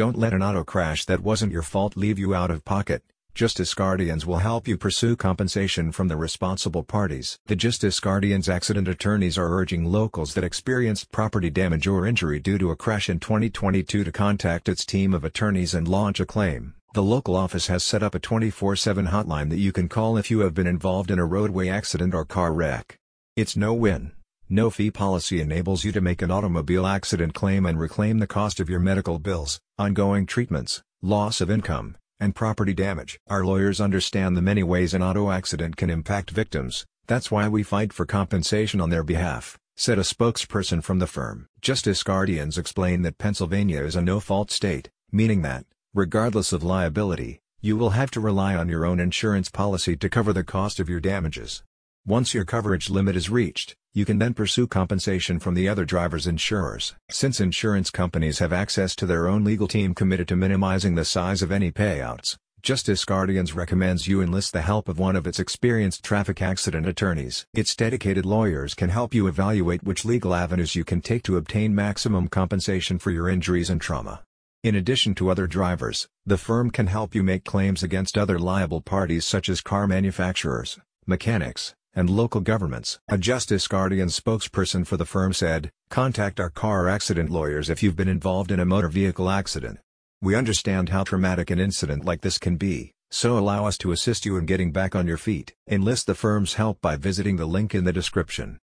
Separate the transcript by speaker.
Speaker 1: Don't let an auto crash that wasn't your fault leave you out of pocket. Justice Guardians will help you pursue compensation from the responsible parties. The Justice Guardians accident attorneys are urging locals that experienced property damage or injury due to a crash in 2022 to contact its team of attorneys and launch a claim. The local office has set up a 24-7 hotline that you can call if you have been involved in a roadway accident or car wreck. It's no-win, no-fee policy enables you to make an automobile accident claim and reclaim the cost of your medical bills, ongoing treatments, loss of income, and property damage. Our lawyers understand the many ways an auto accident can impact victims, that's why we fight for compensation on their behalf, said a spokesperson from the firm. Justice Guardians explain that Pennsylvania is a no-fault state, meaning that, regardless of liability, you will have to rely on your own insurance policy to cover the cost of your damages. Once your coverage limit is reached, you can then pursue compensation from the other driver's insurers. Since insurance companies have access to their own legal team committed to minimizing the size of any payouts, Justice Guardians recommends you enlist the help of one of its experienced traffic accident attorneys. Its dedicated lawyers can help you evaluate which legal avenues you can take to obtain maximum compensation for your injuries and trauma. In addition to other drivers, the firm can help you make claims against other liable parties such as car manufacturers, mechanics, and local governments. A Justice Guardian spokesperson for the firm said, Contact our car accident lawyers if you've been involved in a motor vehicle accident. We understand how traumatic an incident like this can be, so allow us to assist you in getting back on your feet. Enlist the firm's help by visiting the link in the description.